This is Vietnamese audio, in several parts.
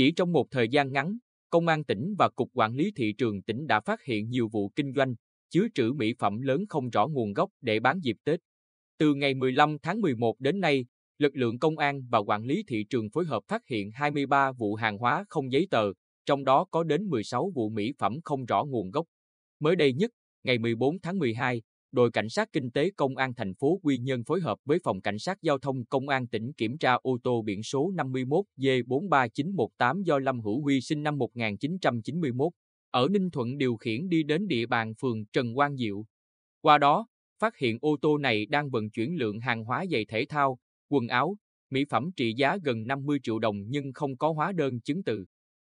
Chỉ trong một thời gian ngắn, Công an tỉnh và Cục Quản lý Thị trường tỉnh đã phát hiện nhiều vụ kinh doanh, chứa trữ mỹ phẩm lớn không rõ nguồn gốc để bán dịp Tết. Từ ngày 15 tháng 11 đến nay, lực lượng công an và quản lý thị trường phối hợp phát hiện 23 vụ hàng hóa không giấy tờ, trong đó có đến 16 vụ mỹ phẩm không rõ nguồn gốc. Mới đây nhất, ngày 14 tháng 12, đội cảnh sát kinh tế công an thành phố Quy Nhơn phối hợp với phòng cảnh sát giao thông công an tỉnh kiểm tra ô tô biển số 51 D43918 do Lâm Hữu Huy sinh năm 1991 ở Ninh Thuận điều khiển đi đến địa bàn phường Trần Quang Diệu. Qua đó, phát hiện ô tô này đang vận chuyển lượng hàng hóa giày thể thao, quần áo, mỹ phẩm trị giá gần 50 triệu đồng nhưng không có hóa đơn chứng từ.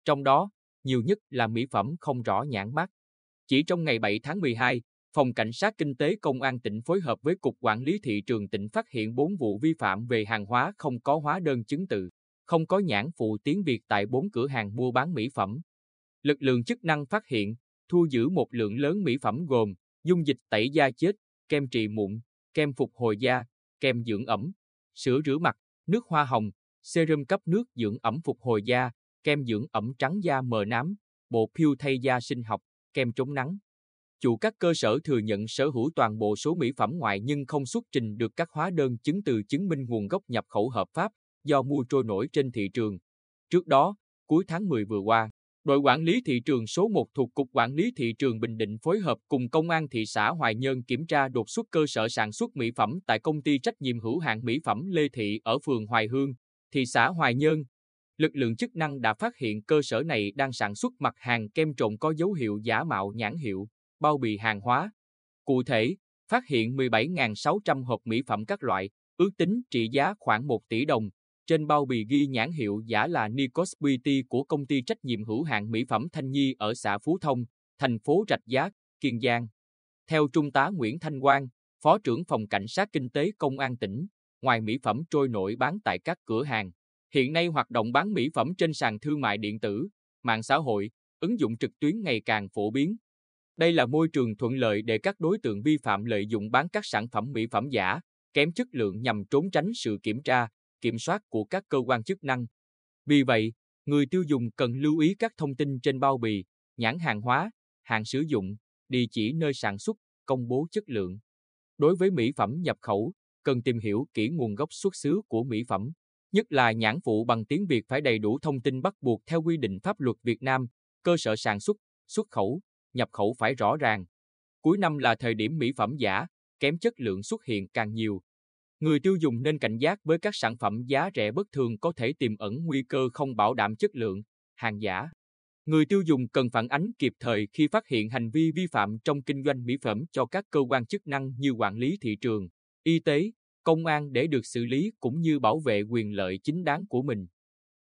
Trong đó, nhiều nhất là mỹ phẩm không rõ nhãn mát Chỉ trong ngày 7 tháng 12, Phòng Cảnh sát Kinh tế Công an tỉnh phối hợp với Cục Quản lý Thị trường tỉnh phát hiện 4 vụ vi phạm về hàng hóa không có hóa đơn chứng từ, không có nhãn phụ tiếng Việt tại 4 cửa hàng mua bán mỹ phẩm. Lực lượng chức năng phát hiện, thu giữ một lượng lớn mỹ phẩm gồm dung dịch tẩy da chết, kem trị mụn, kem phục hồi da, kem dưỡng ẩm, sữa rửa mặt, nước hoa hồng, serum cấp nước dưỡng ẩm phục hồi da, kem dưỡng ẩm trắng da mờ nám, bộ pill thay da sinh học, kem chống nắng. Chủ các cơ sở thừa nhận sở hữu toàn bộ số mỹ phẩm ngoại nhưng không xuất trình được các hóa đơn chứng từ chứng minh nguồn gốc nhập khẩu hợp pháp do mua trôi nổi trên thị trường. Trước đó, cuối tháng 10 vừa qua, đội quản lý thị trường số 1 thuộc Cục Quản lý Thị trường Bình Định phối hợp cùng Công an thị xã Hoài Nhơn kiểm tra đột xuất cơ sở sản xuất mỹ phẩm tại công ty trách nhiệm hữu hạn mỹ phẩm Lê Thị ở phường Hoài Hương, thị xã Hoài Nhơn. Lực lượng chức năng đã phát hiện cơ sở này đang sản xuất mặt hàng kem trộn có dấu hiệu giả mạo nhãn hiệu, bao bì hàng hóa. Cụ thể, phát hiện 17.600 hộp mỹ phẩm các loại, ước tính trị giá khoảng 1 tỷ đồng, trên bao bì ghi nhãn hiệu giả là Nikos Beauty của công ty trách nhiệm hữu hạn mỹ phẩm Thanh Nhi ở xã Phú Thông, thành phố Rạch Giá, Kiên Giang. Theo Trung tá Nguyễn Thanh Quang, Phó trưởng phòng Cảnh sát Kinh tế Công an tỉnh, ngoài mỹ phẩm trôi nổi bán tại các cửa hàng, hiện nay hoạt động bán mỹ phẩm trên sàn thương mại điện tử, mạng xã hội, ứng dụng trực tuyến ngày càng phổ biến. Đây là môi trường thuận lợi để các đối tượng vi phạm lợi dụng bán các sản phẩm mỹ phẩm giả, kém chất lượng nhằm trốn tránh sự kiểm tra, kiểm soát của các cơ quan chức năng. Vì vậy, người tiêu dùng cần lưu ý các thông tin trên bao bì, nhãn hàng hóa, hạn sử dụng, địa chỉ nơi sản xuất, công bố chất lượng. Đối với mỹ phẩm nhập khẩu, cần tìm hiểu kỹ nguồn gốc xuất xứ của mỹ phẩm, nhất là nhãn phụ bằng tiếng Việt phải đầy đủ thông tin bắt buộc theo quy định pháp luật Việt Nam, cơ sở sản xuất, xuất khẩu, nhập khẩu phải rõ ràng. Cuối năm là thời điểm mỹ phẩm giả, kém chất lượng xuất hiện càng nhiều, Người tiêu dùng nên cảnh giác với các sản phẩm giá rẻ bất thường có thể tiềm ẩn nguy cơ không bảo đảm chất lượng, hàng giả. Người tiêu dùng cần phản ánh kịp thời khi phát hiện hành vi vi phạm trong kinh doanh mỹ phẩm cho các cơ quan chức năng như quản lý thị trường, y tế, công an để được xử lý cũng như bảo vệ quyền lợi chính đáng của mình.